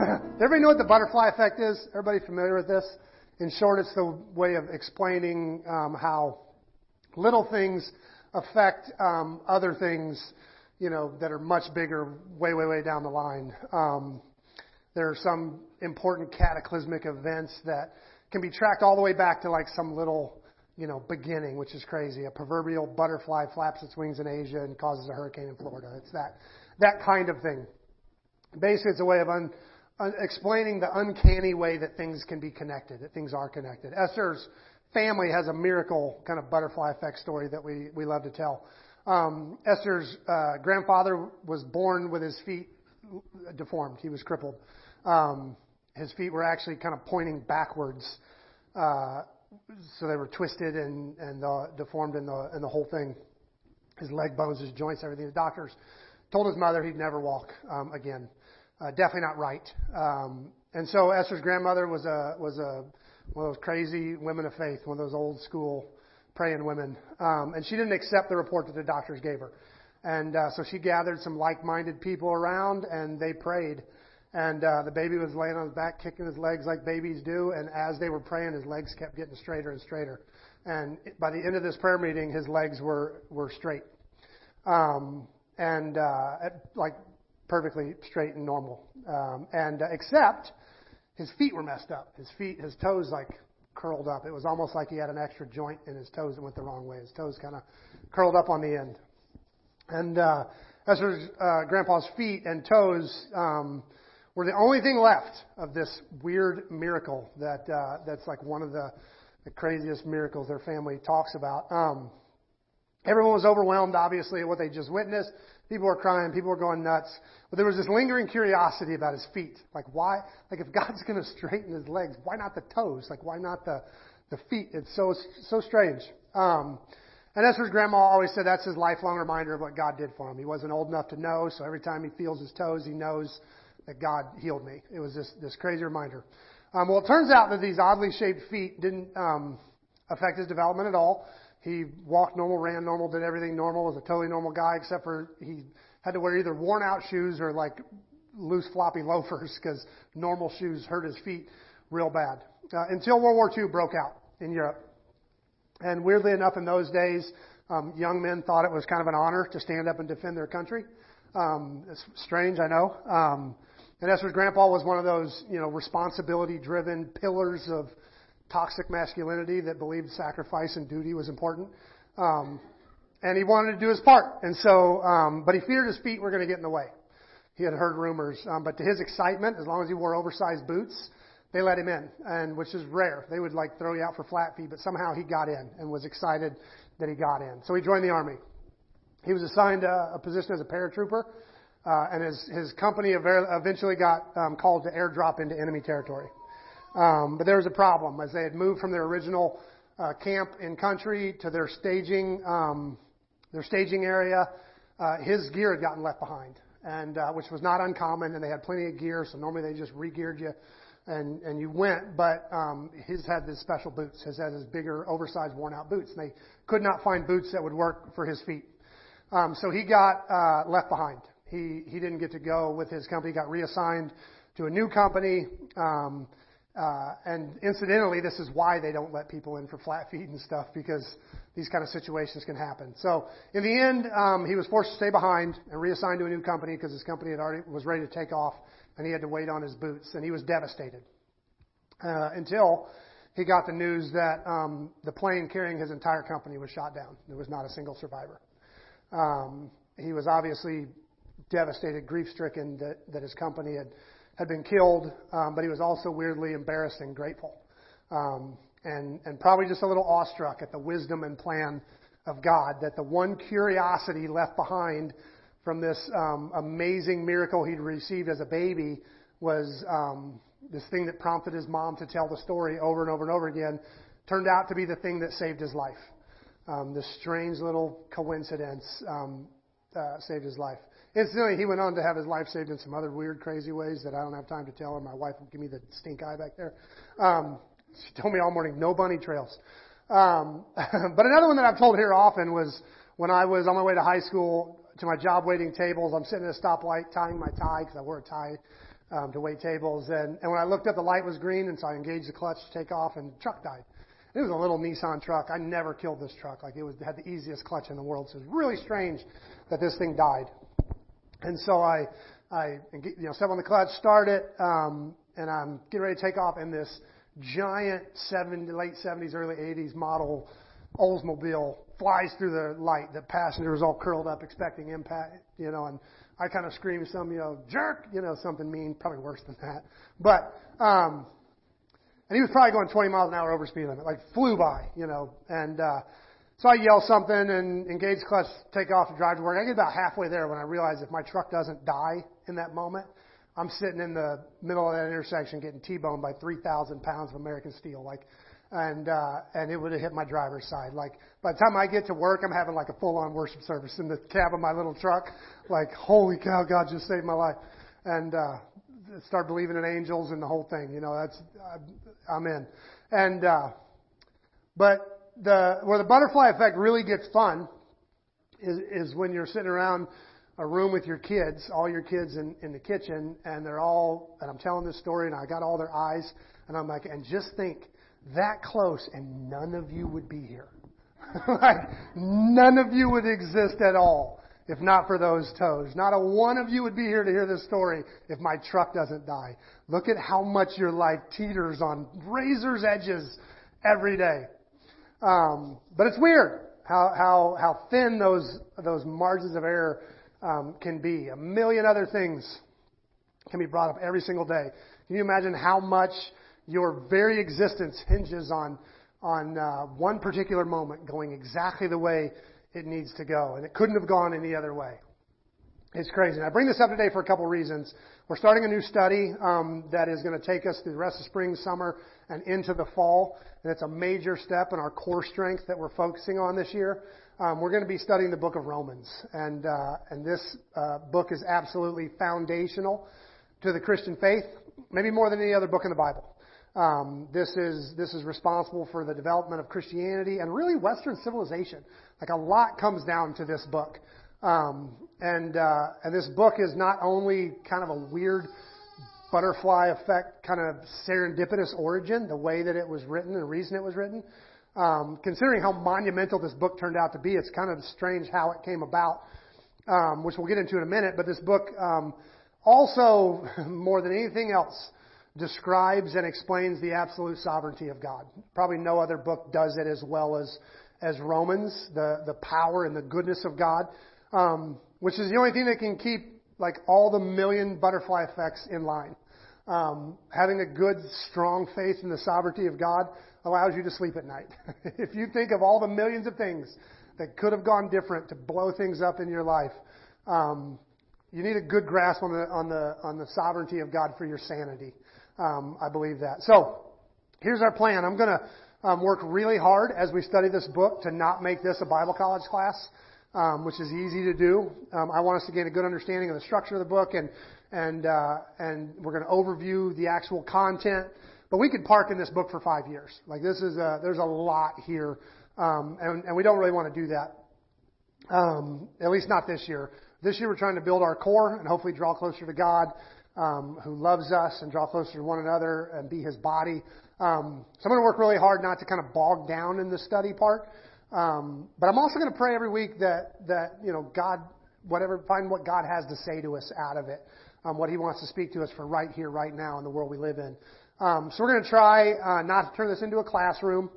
Everybody know what the butterfly effect is? Everybody familiar with this? In short, it's the way of explaining um, how little things affect um, other things, you know, that are much bigger, way, way, way down the line. Um, there are some important cataclysmic events that can be tracked all the way back to like some little, you know, beginning, which is crazy. A proverbial butterfly flaps its wings in Asia and causes a hurricane in Florida. It's that that kind of thing. Basically, it's a way of un, explaining the uncanny way that things can be connected, that things are connected. Esther's family has a miracle kind of butterfly effect story that we, we love to tell. Um, Esther's uh, grandfather was born with his feet deformed. He was crippled. Um, his feet were actually kind of pointing backwards, uh, so they were twisted and and uh, deformed in the in the whole thing. His leg bones, his joints, everything. The doctors told his mother he'd never walk um, again. Uh, definitely not right. Um, and so Esther's grandmother was a was a one of those crazy women of faith, one of those old school praying women. Um, and she didn't accept the report that the doctors gave her. And uh, so she gathered some like-minded people around, and they prayed. And uh, the baby was laying on his back, kicking his legs like babies do. And as they were praying, his legs kept getting straighter and straighter. And by the end of this prayer meeting, his legs were were straight, um, and uh, like perfectly straight and normal. Um, and uh, except his feet were messed up. His feet, his toes like curled up. It was almost like he had an extra joint in his toes that went the wrong way. His toes kind of curled up on the end. And uh, Esther's uh, grandpa's feet and toes um, were the only thing left of this weird miracle that uh, that's like one of the, the craziest miracles their family talks about. Um, everyone was overwhelmed, obviously, at what they just witnessed. People were crying. People were going nuts. But there was this lingering curiosity about his feet. Like, why? Like, if God's going to straighten his legs, why not the toes? Like, why not the, the feet? It's so, so strange. Um, and Esther's grandma always said that's his lifelong reminder of what God did for him. He wasn't old enough to know, so every time he feels his toes, he knows that God healed me. It was this, this crazy reminder. Um, well, it turns out that these oddly shaped feet didn't um, affect his development at all. He walked normal, ran normal, did everything normal, was a totally normal guy, except for he had to wear either worn out shoes or like loose floppy loafers because normal shoes hurt his feet real bad. Uh, until World War II broke out in Europe. And weirdly enough, in those days, um, young men thought it was kind of an honor to stand up and defend their country. Um, it's strange, I know. Um, and Esther's grandpa was one of those, you know, responsibility-driven pillars of toxic masculinity that believed sacrifice and duty was important. Um, and he wanted to do his part. And so, um, but he feared his feet were going to get in the way. He had heard rumors, um, but to his excitement, as long as he wore oversized boots, they let him in, and which is rare. They would like throw you out for flat feet, but somehow he got in and was excited that he got in. So he joined the army. He was assigned a, a position as a paratrooper, uh, and his his company eventually got um, called to airdrop into enemy territory. Um, but there was a problem as they had moved from their original uh, camp in country to their staging um, their staging area. Uh, his gear had gotten left behind, and uh, which was not uncommon. And they had plenty of gear, so normally they just re-geared you, and and you went. But um, his had his special boots. His had his bigger, oversized, worn-out boots. And they could not find boots that would work for his feet. Um, so he got uh, left behind. He he didn't get to go with his company. He got reassigned to a new company. Um, uh, and incidentally, this is why they don't let people in for flat feet and stuff because these kind of situations can happen. So in the end, um, he was forced to stay behind and reassigned to a new company because his company had already was ready to take off, and he had to wait on his boots, and he was devastated uh, until he got the news that um, the plane carrying his entire company was shot down. There was not a single survivor. Um, he was obviously devastated, grief-stricken that, that his company had had been killed, um, but he was also weirdly embarrassed and grateful, um, and and probably just a little awestruck at the wisdom and plan of God. That the one curiosity left behind from this um, amazing miracle he'd received as a baby was um, this thing that prompted his mom to tell the story over and over and over again. Turned out to be the thing that saved his life. Um, this strange little coincidence um, uh, saved his life. Incidentally, he went on to have his life saved in some other weird, crazy ways that I don't have time to tell, or my wife will give me the stink eye back there. Um, she told me all morning, no bunny trails. Um, but another one that I've told here often was when I was on my way to high school to my job waiting tables. I'm sitting at a stoplight tying my tie because I wear a tie um, to wait tables. And, and when I looked up, the light was green, and so I engaged the clutch to take off, and the truck died. It was a little Nissan truck. I never killed this truck. Like it was had the easiest clutch in the world. So it was really strange that this thing died. And so I, I, you know, step on the clutch, start it, um, and I'm getting ready to take off, and this giant 70, late 70s, early 80s model Oldsmobile flies through the light. The passengers all curled up, expecting impact, you know, and I kind of scream some, you know, jerk, you know, something mean, probably worse than that. But, um, and he was probably going 20 miles an hour over speed limit, like flew by, you know, and, uh, so I yell something and engage clutch, take off to drive to work. I get about halfway there when I realize if my truck doesn't die in that moment, I'm sitting in the middle of that intersection getting T-boned by 3,000 pounds of American steel. Like, and, uh, and it would have hit my driver's side. Like, by the time I get to work, I'm having like a full-on worship service in the cab of my little truck. Like, holy cow, God just saved my life. And, uh, start believing in angels and the whole thing. You know, that's, I'm in. And, uh, but the, where the butterfly effect really gets fun is, is when you're sitting around a room with your kids, all your kids in, in the kitchen, and they're all, and I'm telling this story, and I got all their eyes, and I'm like, and just think, that close, and none of you would be here. like, none of you would exist at all if not for those toes. Not a one of you would be here to hear this story if my truck doesn't die. Look at how much your life teeters on razor's edges every day. Um, but it's weird how, how, how thin those, those margins of error um, can be. A million other things can be brought up every single day. Can you imagine how much your very existence hinges on on uh, one particular moment going exactly the way it needs to go, and it couldn't have gone any other way. It's crazy. And I bring this up today for a couple reasons. We're starting a new study um, that is going to take us through the rest of spring, summer, and into the fall. And it's a major step in our core strength that we're focusing on this year um, we're going to be studying the book of Romans, and uh, and this uh, book is absolutely foundational to the Christian faith, maybe more than any other book in the Bible. Um, this is this is responsible for the development of Christianity and really Western civilization. Like a lot comes down to this book, um, and uh, and this book is not only kind of a weird butterfly effect, kind of serendipitous origin, the way that it was written and the reason it was written. Um, considering how monumental this book turned out to be, it's kind of strange how it came about, um, which we'll get into in a minute. But this book um, also, more than anything else, describes and explains the absolute sovereignty of God. Probably no other book does it as well as as Romans, the the power and the goodness of God, um, which is the only thing that can keep like all the million butterfly effects in line. Um, having a good, strong faith in the sovereignty of God allows you to sleep at night. if you think of all the millions of things that could have gone different to blow things up in your life, um, you need a good grasp on the on the on the sovereignty of God for your sanity. Um, I believe that. So here's our plan. I'm to um, work really hard as we study this book to not make this a Bible college class, um, which is easy to do. Um, I want us to gain a good understanding of the structure of the book, and and uh, and we're going to overview the actual content. But we could park in this book for five years. Like this is a, there's a lot here, um, and, and we don't really want to do that. Um, at least not this year. This year we're trying to build our core and hopefully draw closer to God, um, who loves us, and draw closer to one another and be His body. Um, so I'm going to work really hard not to kind of bog down in the study part. Um, but I'm also going to pray every week that that you know God, whatever, find what God has to say to us out of it, um, what He wants to speak to us for right here, right now in the world we live in. Um, so we're going to try uh, not to turn this into a classroom,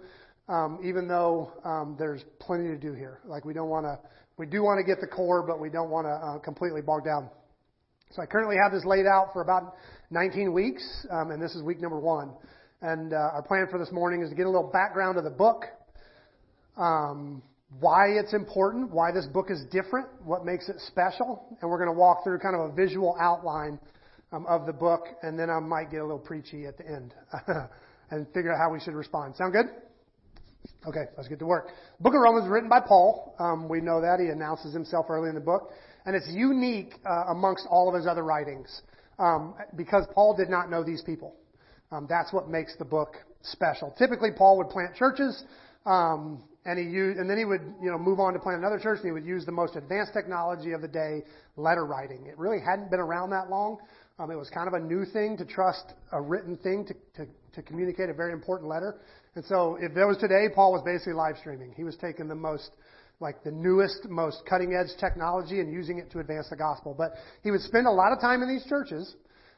um, even though um, there's plenty to do here. Like we don't want to, we do want to get the core, but we don't want to uh, completely bog down. So I currently have this laid out for about 19 weeks, um, and this is week number one. And uh, our plan for this morning is to get a little background of the book, um, why it's important, why this book is different, what makes it special, and we're going to walk through kind of a visual outline um, of the book, and then I might get a little preachy at the end and figure out how we should respond. Sound good? Okay, let's get to work. Book of Romans written by Paul. Um, we know that he announces himself early in the book, and it's unique uh, amongst all of his other writings um, because Paul did not know these people. Um, that's what makes the book special. Typically, Paul would plant churches, um, and he used, and then he would you know move on to plant another church, and he would use the most advanced technology of the day, letter writing. It really hadn't been around that long. Um, it was kind of a new thing to trust a written thing to, to, to communicate a very important letter. And so if it was today, Paul was basically live streaming. He was taking the most, like the newest, most cutting edge technology and using it to advance the gospel. But he would spend a lot of time in these churches.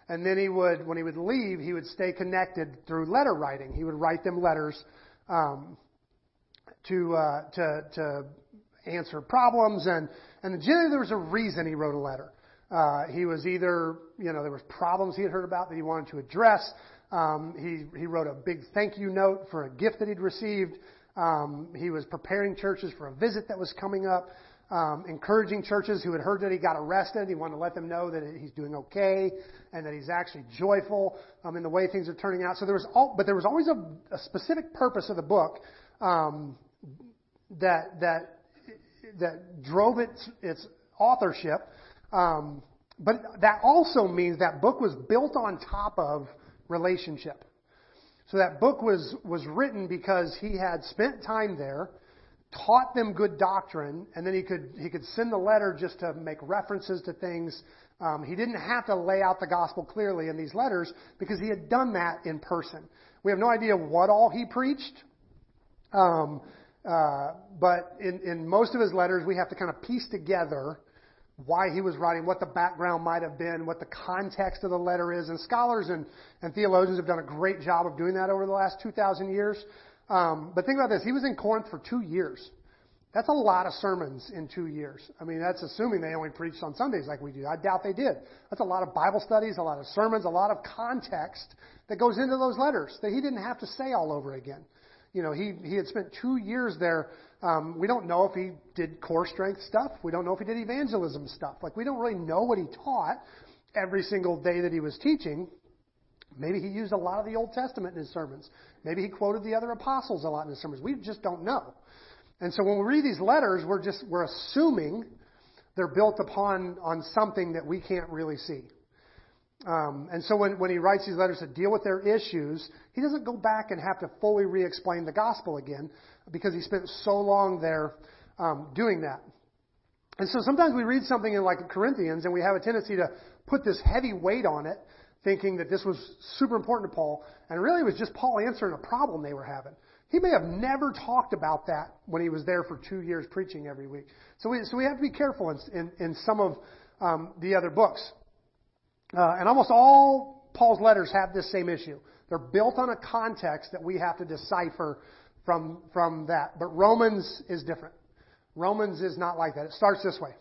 And then he would, when he would leave, he would stay connected through letter writing. He would write them letters um, to uh, to to answer problems, and and generally there was a reason he wrote a letter. Uh, he was either, you know, there was problems he had heard about that he wanted to address. Um, he he wrote a big thank you note for a gift that he'd received. Um, he was preparing churches for a visit that was coming up, um, encouraging churches who had heard that he got arrested. He wanted to let them know that he's doing okay and that he's actually joyful um, in the way things are turning out. So there was all, but there was always a, a specific purpose of the book um, that that that drove its its authorship. Um, but that also means that book was built on top of relationship. So that book was, was written because he had spent time there, taught them good doctrine, and then he could, he could send the letter just to make references to things. Um, he didn't have to lay out the gospel clearly in these letters because he had done that in person. We have no idea what all he preached. Um, uh, but in, in most of his letters, we have to kind of piece together why he was writing, what the background might have been, what the context of the letter is. And scholars and, and theologians have done a great job of doing that over the last 2,000 years. Um, but think about this. He was in Corinth for two years. That's a lot of sermons in two years. I mean, that's assuming they only preached on Sundays like we do. I doubt they did. That's a lot of Bible studies, a lot of sermons, a lot of context that goes into those letters that he didn't have to say all over again. You know, he, he had spent two years there um, we don't know if he did core strength stuff. We don't know if he did evangelism stuff. Like, we don't really know what he taught every single day that he was teaching. Maybe he used a lot of the Old Testament in his sermons. Maybe he quoted the other apostles a lot in his sermons. We just don't know. And so when we read these letters, we're just we're assuming they're built upon on something that we can't really see. Um, and so when, when he writes these letters to deal with their issues, he doesn't go back and have to fully re-explain the gospel again because he spent so long there um, doing that. And so sometimes we read something in like Corinthians and we have a tendency to put this heavy weight on it, thinking that this was super important to Paul, and really it was just Paul answering a problem they were having. He may have never talked about that when he was there for two years preaching every week. So we, so we have to be careful in, in, in some of um, the other books. Uh, and almost all Paul's letters have this same issue. They're built on a context that we have to decipher from, from that. But Romans is different. Romans is not like that. It starts this way.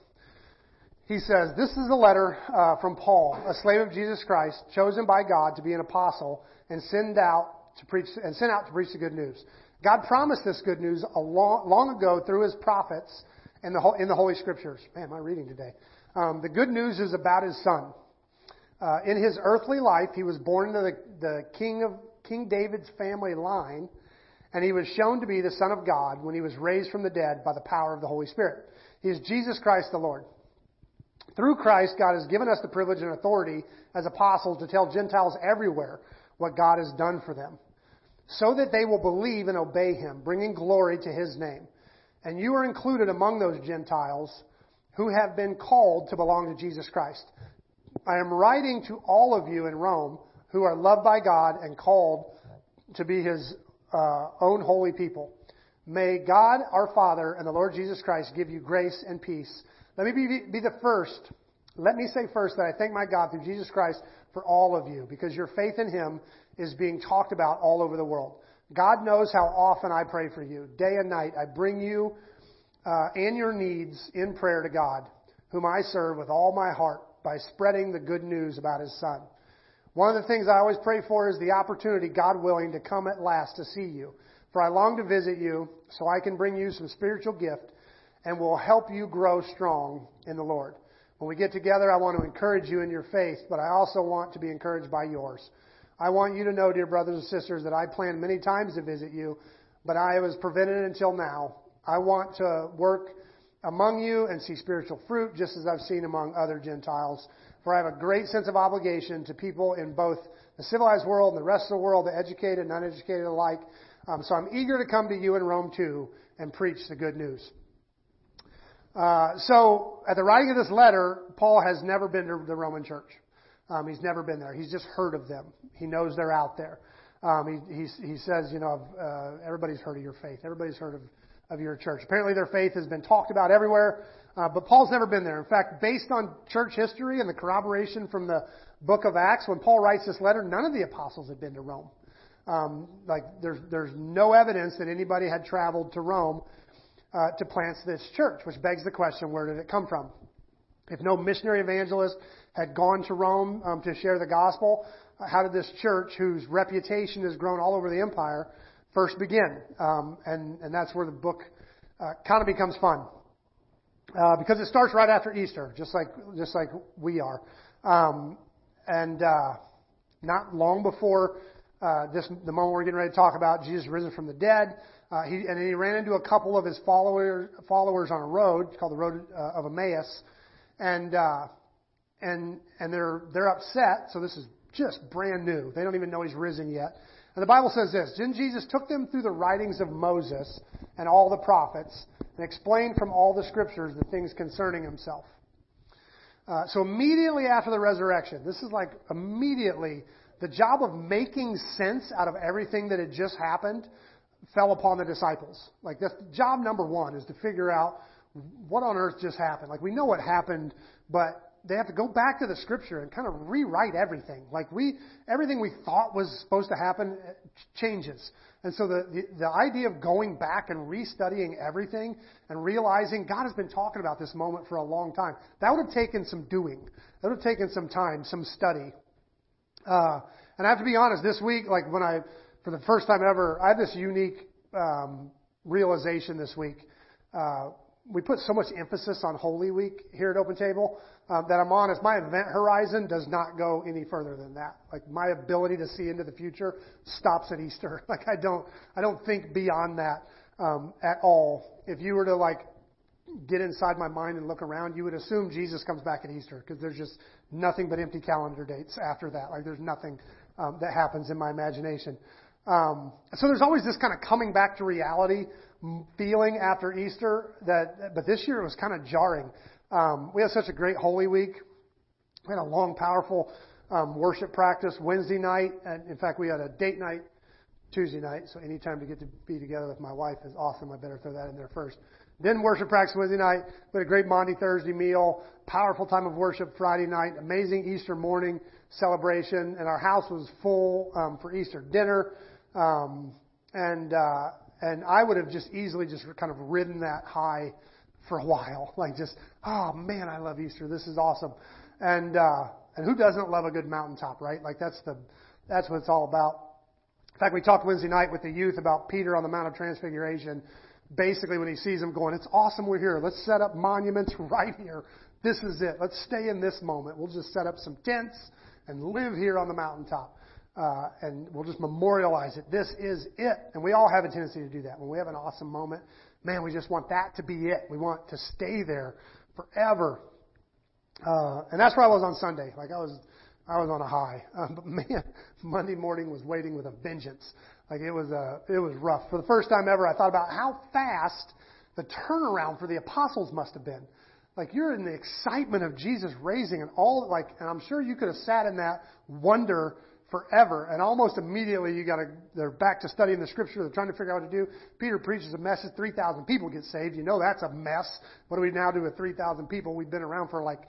He says, This is a letter uh, from Paul, a slave of Jesus Christ, chosen by God to be an apostle and send out to preach and sent out to preach the good news. God promised this good news a long, long ago through his prophets in the, in the Holy Scriptures. Man, I reading today? Um, the good news is about his son. Uh, in his earthly life, he was born into the, the king of King David's family line and he was shown to be the Son of God when he was raised from the dead by the power of the Holy Spirit. He is Jesus Christ the Lord. Through Christ, God has given us the privilege and authority as apostles to tell Gentiles everywhere what God has done for them, so that they will believe and obey him, bringing glory to his name. And you are included among those Gentiles who have been called to belong to Jesus Christ. I am writing to all of you in Rome who are loved by God and called to be his uh, own holy people. May God our Father and the Lord Jesus Christ give you grace and peace. Let me be, be the first. Let me say first that I thank my God through Jesus Christ for all of you because your faith in Him is being talked about all over the world. God knows how often I pray for you. Day and night, I bring you uh, and your needs in prayer to God, whom I serve with all my heart by spreading the good news about His Son. One of the things I always pray for is the opportunity, God willing, to come at last to see you. For I long to visit you so I can bring you some spiritual gift and will help you grow strong in the Lord. When we get together, I want to encourage you in your faith, but I also want to be encouraged by yours. I want you to know, dear brothers and sisters, that I planned many times to visit you, but I was prevented until now. I want to work among you and see spiritual fruit, just as I've seen among other Gentiles. For I have a great sense of obligation to people in both the civilized world and the rest of the world, the educated and uneducated alike. Um, so I'm eager to come to you in Rome too and preach the good news. Uh, so at the writing of this letter, Paul has never been to the Roman church. Um, he's never been there. He's just heard of them. He knows they're out there. Um, he, he, he says, you know, uh, everybody's heard of your faith. Everybody's heard of, of your church. Apparently their faith has been talked about everywhere, uh, but Paul's never been there. In fact, based on church history and the corroboration from the book of Acts, when Paul writes this letter, none of the apostles had been to Rome. Um, like there's there's no evidence that anybody had traveled to Rome uh, to plant this church, which begs the question: Where did it come from? If no missionary evangelist had gone to Rome um, to share the gospel, uh, how did this church, whose reputation has grown all over the empire, first begin? Um, and and that's where the book uh, kind of becomes fun uh, because it starts right after Easter, just like just like we are, um, and uh, not long before uh, this the moment we're getting ready to talk about Jesus risen from the dead. Uh, he, and he ran into a couple of his followers followers on a road called the road uh, of Emmaus, and and and they're they're upset. So this is just brand new. They don't even know he's risen yet. And the Bible says this: Then Jesus took them through the writings of Moses and all the prophets, and explained from all the scriptures the things concerning himself. Uh, so immediately after the resurrection, this is like immediately the job of making sense out of everything that had just happened fell upon the disciples. Like that's job number one is to figure out what on earth just happened. Like we know what happened, but they have to go back to the scripture and kind of rewrite everything. Like we, everything we thought was supposed to happen uh, changes. And so the, the, the idea of going back and restudying everything and realizing God has been talking about this moment for a long time, that would have taken some doing. That would have taken some time, some study. Uh, and I have to be honest, this week, like when I, for the first time ever, I had this unique um, realization this week. Uh, we put so much emphasis on Holy Week here at Open Table um, that I'm honest, my event horizon does not go any further than that. Like my ability to see into the future stops at Easter. Like I don't, I don't think beyond that um, at all. If you were to like get inside my mind and look around, you would assume Jesus comes back at Easter because there's just nothing but empty calendar dates after that. Like there's nothing um, that happens in my imagination. Um, so there's always this kind of coming back to reality feeling after Easter that, but this year it was kind of jarring. Um, we had such a great Holy Week. We had a long, powerful um, worship practice Wednesday night, and in fact, we had a date night Tuesday night. So any time to get to be together with my wife is awesome. I better throw that in there first. Then worship practice Wednesday night. We had a great Maundy Thursday meal. Powerful time of worship Friday night. Amazing Easter morning celebration, and our house was full um, for Easter dinner. Um, and uh, and I would have just easily just kind of ridden that high for a while. Like just, oh man, I love Easter. This is awesome. And, uh, and who doesn't love a good mountaintop, right? Like that's the, that's what it's all about. In fact, we talked Wednesday night with the youth about Peter on the Mount of Transfiguration. Basically, when he sees them going, it's awesome we're here. Let's set up monuments right here. This is it. Let's stay in this moment. We'll just set up some tents and live here on the mountaintop. Uh, and we'll just memorialize it. This is it. And we all have a tendency to do that. When we have an awesome moment, man, we just want that to be it. We want to stay there forever. Uh, and that's where I was on Sunday. Like I was, I was on a high. Um, but man, Monday morning was waiting with a vengeance. Like it was, uh, it was rough. For the first time ever, I thought about how fast the turnaround for the apostles must have been. Like you're in the excitement of Jesus raising and all like, and I'm sure you could have sat in that wonder forever. And almost immediately you got to, they're back to studying the scripture. They're trying to figure out what to do. Peter preaches a message. 3,000 people get saved. You know that's a mess. What do we now do with 3,000 people? We've been around for like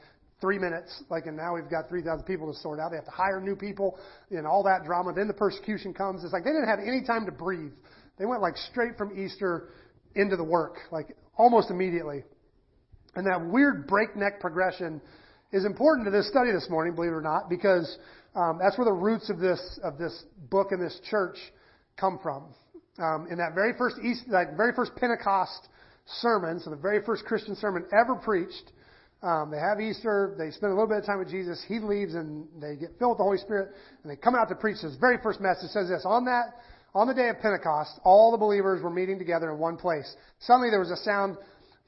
three minutes, like, and now we've got 3,000 people to sort out. They have to hire new people and all that drama. Then the persecution comes. It's like they didn't have any time to breathe. They went like straight from Easter into the work, like almost immediately. And that weird breakneck progression is important to this study this morning, believe it or not, because um, that's where the roots of this of this book and this church come from. Um, in that very first East, that very first Pentecost sermon, so the very first Christian sermon ever preached, um, they have Easter. They spend a little bit of time with Jesus. He leaves, and they get filled with the Holy Spirit, and they come out to preach. This very first message says this: on that on the day of Pentecost, all the believers were meeting together in one place. Suddenly, there was a sound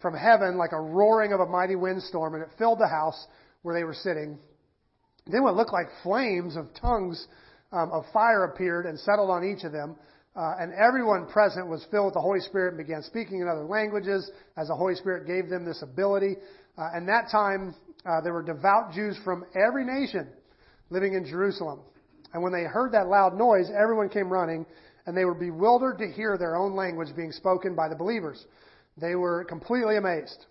from heaven like a roaring of a mighty windstorm, and it filled the house where they were sitting. Then what looked like flames of tongues um, of fire appeared and settled on each of them. Uh, and everyone present was filled with the Holy Spirit and began speaking in other languages as the Holy Spirit gave them this ability. Uh, and that time, uh, there were devout Jews from every nation living in Jerusalem. And when they heard that loud noise, everyone came running, and they were bewildered to hear their own language being spoken by the believers. They were completely amazed.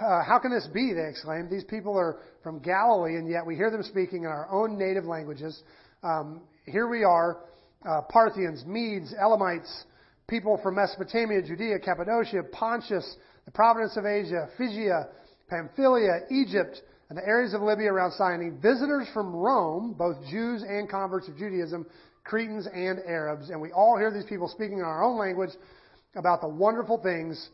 Uh, how can this be? They exclaimed. These people are from Galilee, and yet we hear them speaking in our own native languages. Um, here we are, uh, Parthians, Medes, Elamites, people from Mesopotamia, Judea, Cappadocia, Pontus, the province of Asia, Phrygia, Pamphylia, Egypt, and the areas of Libya around Cyrene, visitors from Rome, both Jews and converts of Judaism, Cretans and Arabs, and we all hear these people speaking in our own language about the wonderful things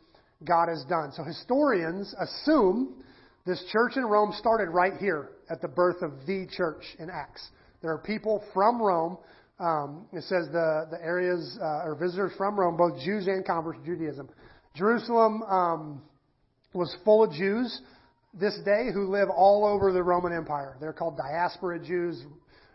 God has done. So historians assume this church in Rome started right here at the birth of the church in Acts. There are people from Rome. Um, it says the, the areas uh, or visitors from Rome, both Jews and converts to Judaism. Jerusalem um, was full of Jews this day who live all over the Roman Empire. They're called diaspora Jews,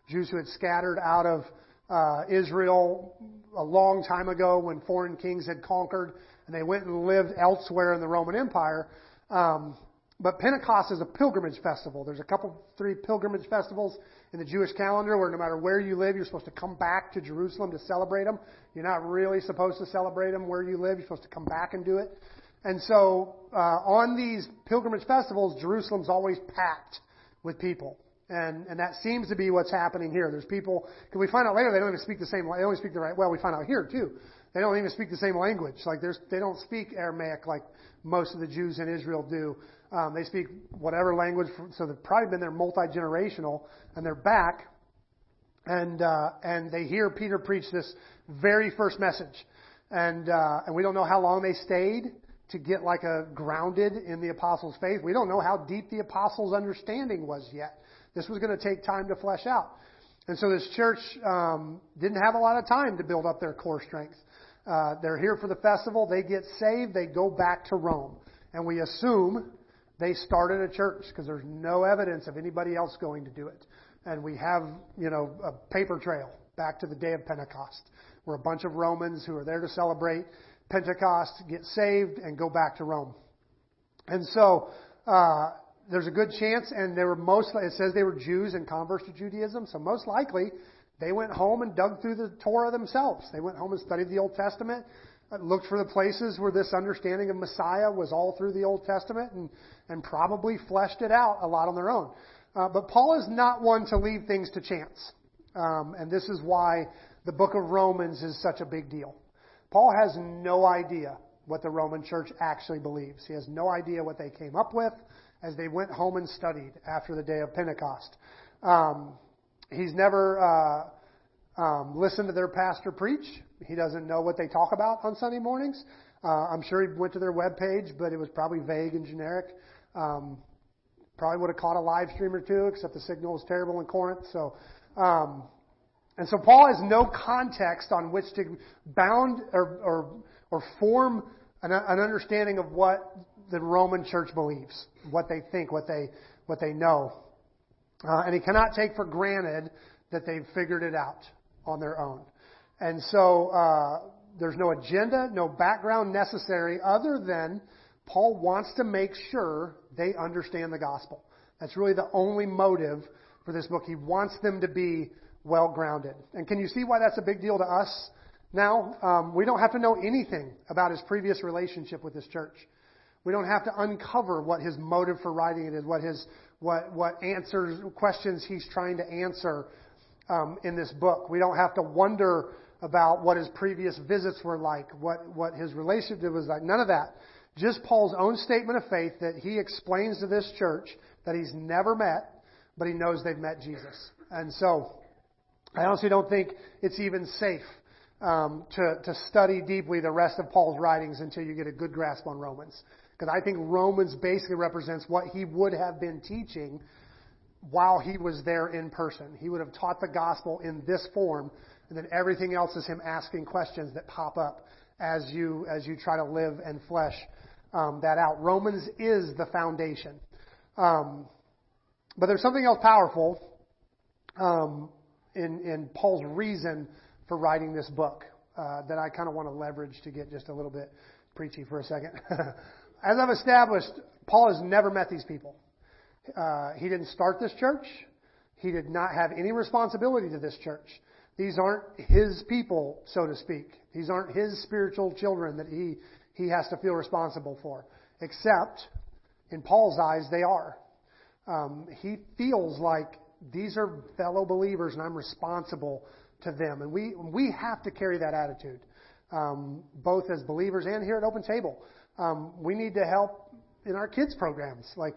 Jews who had scattered out of uh, Israel a long time ago when foreign kings had conquered, and they went and lived elsewhere in the Roman Empire. Um, but Pentecost is a pilgrimage festival. There's a couple, three pilgrimage festivals in the Jewish calendar where no matter where you live, you're supposed to come back to Jerusalem to celebrate them. You're not really supposed to celebrate them where you live. You're supposed to come back and do it. And so, uh, on these pilgrimage festivals, Jerusalem's always packed with people. And, and that seems to be what's happening here. There's people, can we find out later they don't even speak the same, they only speak the right, well, we find out here too. They don't even speak the same language. Like there's, they don't speak Aramaic like most of the Jews in Israel do. Um, they speak whatever language, so they've probably been there multi-generational, and they're back, and, uh, and they hear Peter preach this very first message. And, uh, and we don't know how long they stayed to get like a grounded in the apostles' faith. We don't know how deep the apostles' understanding was yet. This was going to take time to flesh out. And so this church um, didn't have a lot of time to build up their core strength. Uh, they're here for the festival. They get saved. They go back to Rome. And we assume they started a church because there's no evidence of anybody else going to do it. And we have, you know, a paper trail back to the day of Pentecost where a bunch of Romans who are there to celebrate Pentecost, get saved, and go back to Rome. And so, uh, there's a good chance, and they were most, it says they were Jews and converts to Judaism, so most likely they went home and dug through the Torah themselves. They went home and studied the Old Testament, looked for the places where this understanding of Messiah was all through the Old Testament, and, and probably fleshed it out a lot on their own. Uh, but Paul is not one to leave things to chance. Um, and this is why the book of Romans is such a big deal. Paul has no idea what the Roman church actually believes. He has no idea what they came up with as they went home and studied after the day of Pentecost. Um, he's never uh, um, listened to their pastor preach. He doesn't know what they talk about on Sunday mornings. Uh, I'm sure he went to their web page, but it was probably vague and generic. Um, probably would have caught a live stream or two, except the signal was terrible in Corinth. So um, and so Paul has no context on which to bound or, or, or form an, an understanding of what the Roman church believes, what they think, what they, what they know. Uh, and he cannot take for granted that they've figured it out on their own. And so uh, there's no agenda, no background necessary other than Paul wants to make sure they understand the gospel. That's really the only motive for this book. He wants them to be well grounded. And can you see why that's a big deal to us now? Um, we don't have to know anything about his previous relationship with this church. We don't have to uncover what his motive for writing it is, what his what what answers questions he's trying to answer um, in this book. We don't have to wonder about what his previous visits were like, what what his relationship was like. None of that. Just Paul's own statement of faith that he explains to this church that he's never met, but he knows they've met Jesus. And so I honestly don't think it's even safe um, to, to study deeply the rest of Paul's writings until you get a good grasp on Romans. Because I think Romans basically represents what he would have been teaching while he was there in person. He would have taught the gospel in this form, and then everything else is him asking questions that pop up as you as you try to live and flesh um, that out. Romans is the foundation. Um, but there's something else powerful um, in, in Paul's reason for writing this book uh, that I kind of want to leverage to get just a little bit preachy for a second. As I've established, Paul has never met these people. Uh, he didn't start this church. He did not have any responsibility to this church. These aren't his people, so to speak. These aren't his spiritual children that he, he has to feel responsible for. Except, in Paul's eyes, they are. Um, he feels like these are fellow believers and I'm responsible to them. And we, we have to carry that attitude, um, both as believers and here at Open Table. Um, we need to help in our kids' programs, like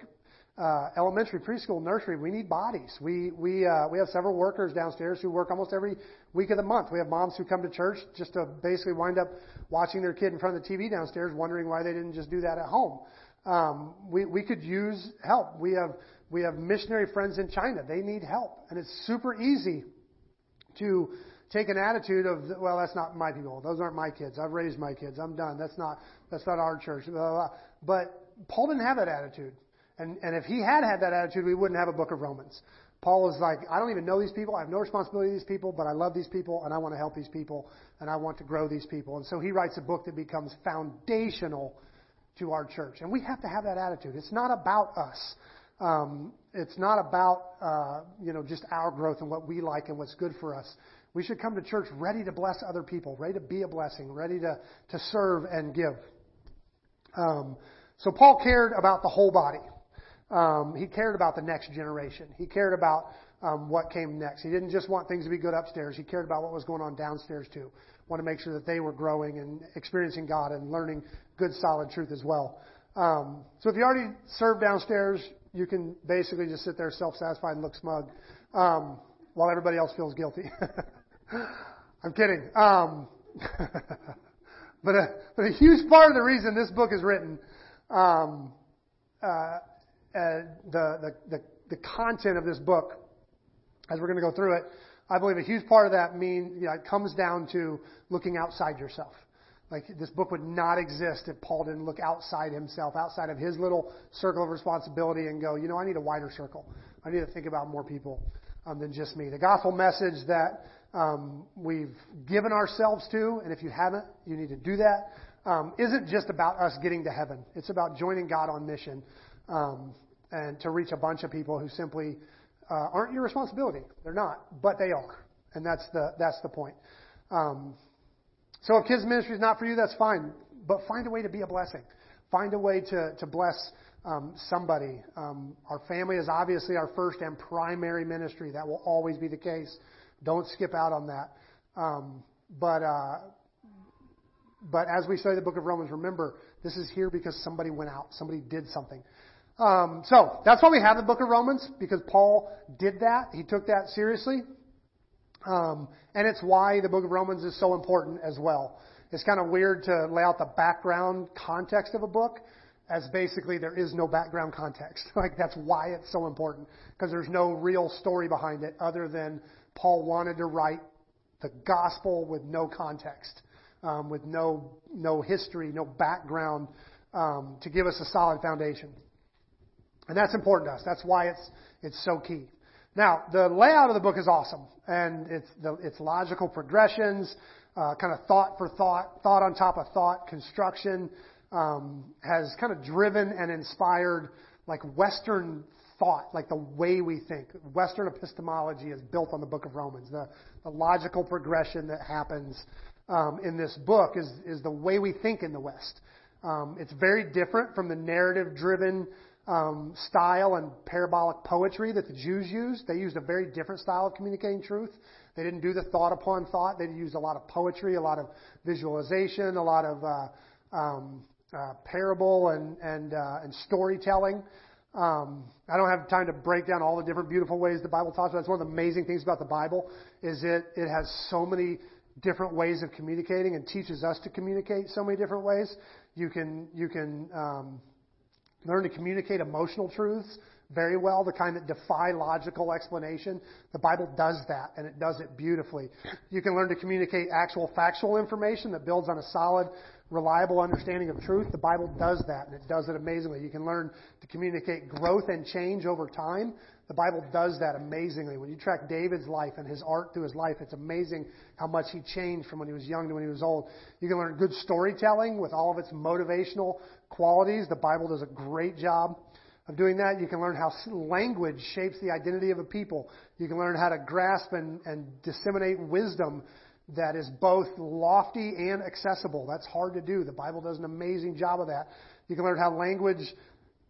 uh, elementary, preschool, nursery. We need bodies. We we uh, we have several workers downstairs who work almost every week of the month. We have moms who come to church just to basically wind up watching their kid in front of the TV downstairs, wondering why they didn't just do that at home. Um, we we could use help. We have we have missionary friends in China. They need help, and it's super easy to take an attitude of, well, that's not my people. Those aren't my kids. I've raised my kids. I'm done. That's not that's not our church. Blah, blah, blah. But Paul didn't have that attitude. And, and if he had had that attitude, we wouldn't have a book of Romans. Paul was like, I don't even know these people. I have no responsibility to these people, but I love these people and I want to help these people and I want to grow these people. And so he writes a book that becomes foundational to our church. And we have to have that attitude. It's not about us. Um, it's not about, uh, you know, just our growth and what we like and what's good for us. We should come to church ready to bless other people, ready to be a blessing, ready to, to serve and give. Um, so Paul cared about the whole body. Um, he cared about the next generation. He cared about um, what came next. He didn't just want things to be good upstairs. He cared about what was going on downstairs too. Want to make sure that they were growing and experiencing God and learning good, solid truth as well. Um, so if you already serve downstairs, you can basically just sit there self-satisfied and look smug, um, while everybody else feels guilty. I'm kidding. Um, but a, but a huge part of the reason this book is written, um, uh, uh, the, the, the, the content of this book, as we're going to go through it, I believe a huge part of that mean, you know, it comes down to looking outside yourself. Like this book would not exist if Paul didn't look outside himself, outside of his little circle of responsibility and go, you know, I need a wider circle. I need to think about more people um, than just me. The gospel message that um, we've given ourselves to, and if you haven't, you need to do that. Um, isn't just about us getting to heaven. It's about joining God on mission um, and to reach a bunch of people who simply uh, aren't your responsibility. They're not, but they are, and that's the that's the point. Um, so if kids ministry is not for you, that's fine, but find a way to be a blessing. Find a way to to bless um, somebody. Um, our family is obviously our first and primary ministry. That will always be the case. Don't skip out on that. Um, but uh, but as we study the book of Romans, remember this is here because somebody went out, somebody did something. Um, so that's why we have the book of Romans because Paul did that. He took that seriously. Um, and it's why the book of Romans is so important as well. It's kind of weird to lay out the background context of a book as basically there is no background context. like that's why it's so important because there's no real story behind it other than Paul wanted to write the gospel with no context, um, with no no history, no background um, to give us a solid foundation. And that's important to us. That's why it's, it's so key. Now, the layout of the book is awesome. And it's, the, it's logical progressions, uh, kind of thought for thought, thought on top of thought, construction, um, has kind of driven and inspired like Western thought, like the way we think. Western epistemology is built on the book of Romans. The, the logical progression that happens um, in this book is, is the way we think in the West. Um, it's very different from the narrative driven um, style and parabolic poetry that the Jews used. They used a very different style of communicating truth. They didn't do the thought upon thought. They used a lot of poetry, a lot of visualization, a lot of uh, um, uh, parable and and uh, and storytelling. Um, I don't have time to break down all the different beautiful ways the Bible talks about. It's one of the amazing things about the Bible is it it has so many different ways of communicating and teaches us to communicate so many different ways. You can you can um, learn to communicate emotional truths very well, the kind that defy logical explanation. The Bible does that, and it does it beautifully. You can learn to communicate actual factual information that builds on a solid, reliable understanding of truth. The Bible does that, and it does it amazingly. You can learn to communicate growth and change over time. The Bible does that amazingly. When you track David's life and his art through his life, it's amazing how much he changed from when he was young to when he was old. You can learn good storytelling with all of its motivational qualities. The Bible does a great job of doing that. You can learn how language shapes the identity of a people. You can learn how to grasp and, and disseminate wisdom that is both lofty and accessible. That's hard to do. The Bible does an amazing job of that. You can learn how language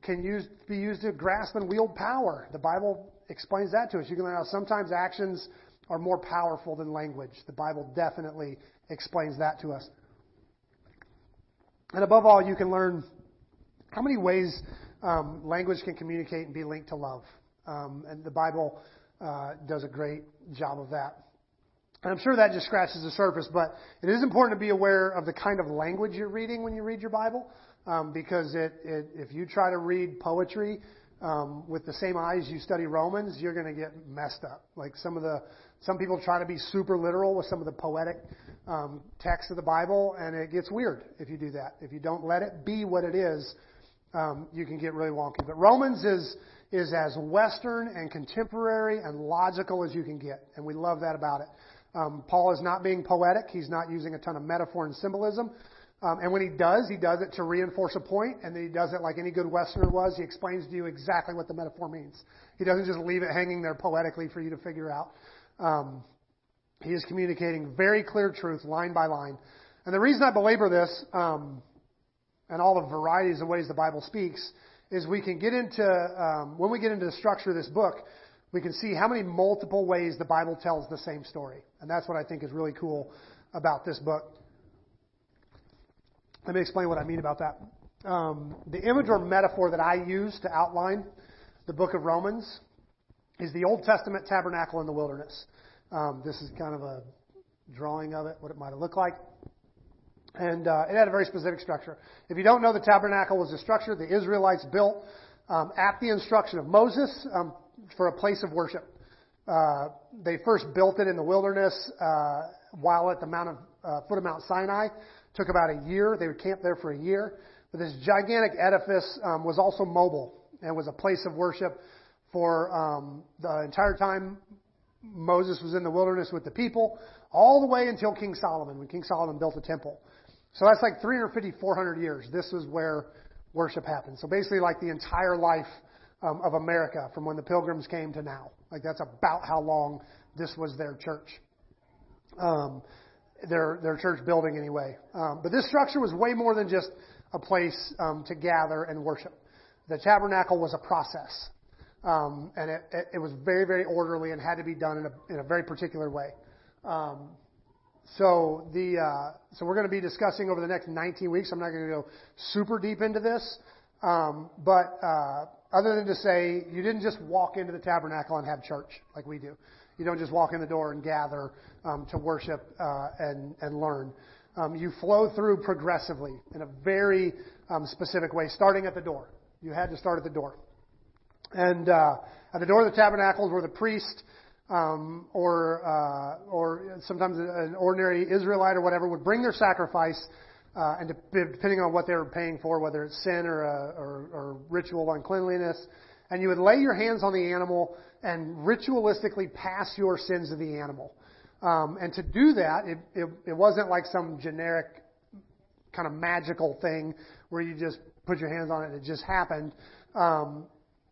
can use, be used to grasp and wield power. The Bible explains that to us. You can learn how sometimes actions are more powerful than language. The Bible definitely explains that to us. And above all, you can learn how many ways um, language can communicate and be linked to love. Um, and the Bible uh, does a great job of that. And I'm sure that just scratches the surface, but it is important to be aware of the kind of language you're reading when you read your Bible, um, because it, it, if you try to read poetry um, with the same eyes you study Romans, you're going to get messed up. Like some of the some people try to be super literal with some of the poetic um, texts of the Bible, and it gets weird if you do that. If you don't let it be what it is, um, you can get really wonky. But Romans is is as Western and contemporary and logical as you can get, and we love that about it. Um, Paul is not being poetic; he's not using a ton of metaphor and symbolism. Um, and when he does, he does it to reinforce a point, and then he does it like any good Westerner was. He explains to you exactly what the metaphor means. He doesn't just leave it hanging there poetically for you to figure out. Um, he is communicating very clear truth, line by line. And the reason I belabor this, um, and all the varieties of ways the Bible speaks, is we can get into, um, when we get into the structure of this book, we can see how many multiple ways the Bible tells the same story. And that's what I think is really cool about this book. Let me explain what I mean about that. Um, the image or metaphor that I use to outline the book of Romans is the Old Testament tabernacle in the wilderness. Um, this is kind of a drawing of it, what it might have looked like. And uh, it had a very specific structure. If you don't know, the tabernacle was a structure the Israelites built um, at the instruction of Moses um, for a place of worship. Uh, they first built it in the wilderness uh, while at the Mount of, uh, foot of Mount Sinai. Took about a year. They would camp there for a year. But this gigantic edifice um, was also mobile and was a place of worship for um, the entire time Moses was in the wilderness with the people, all the way until King Solomon, when King Solomon built the temple. So that's like 350, 400 years. This was where worship happened. So basically, like the entire life um, of America from when the pilgrims came to now. Like that's about how long this was their church. Um, their their church building anyway. Um, but this structure was way more than just a place um, to gather and worship. The tabernacle was a process, um, and it, it, it, was very very orderly and had to be done in a in a very particular way. Um, so the uh, so we're going to be discussing over the next 19 weeks. I'm not going to go super deep into this, um, but uh, other than to say you didn't just walk into the tabernacle and have church like we do. You don't just walk in the door and gather um, to worship uh, and, and learn. Um, you flow through progressively in a very um, specific way, starting at the door. You had to start at the door. And uh, at the door of the tabernacles where the priest um, or uh, or sometimes an ordinary Israelite or whatever would bring their sacrifice, uh, and depending on what they were paying for, whether it's sin or, uh, or, or ritual uncleanliness, and you would lay your hands on the animal and ritualistically pass your sins to the animal. Um, and to do that, it, it, it wasn't like some generic kind of magical thing where you just put your hands on it and it just happened. Um,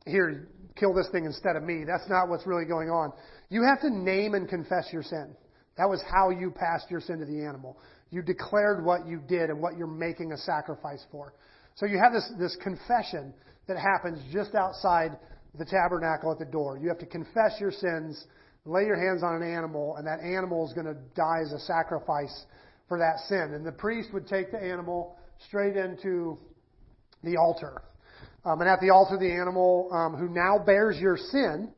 here, kill this thing instead of me. That's not what's really going on. You have to name and confess your sin. That was how you passed your sin to the animal. You declared what you did and what you're making a sacrifice for. So you have this, this confession that happens just outside the tabernacle at the door. You have to confess your sins, lay your hands on an animal, and that animal is going to die as a sacrifice for that sin. And the priest would take the animal straight into the altar. Um, and at the altar, the animal um, who now bears your sin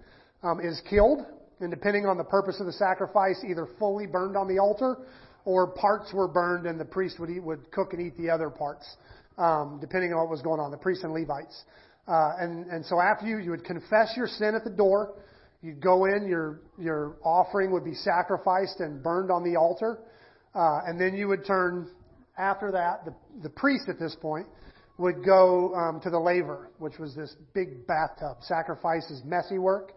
um, is killed. And depending on the purpose of the sacrifice, either fully burned on the altar or parts were burned and the priest would eat, would cook and eat the other parts, um, depending on what was going on, the priests and Levites. Uh, and, and so after you, you would confess your sin at the door. You'd go in, your, your offering would be sacrificed and burned on the altar. Uh, and then you would turn, after that, the, the priest at this point would go um, to the laver, which was this big bathtub. Sacrifice is messy work,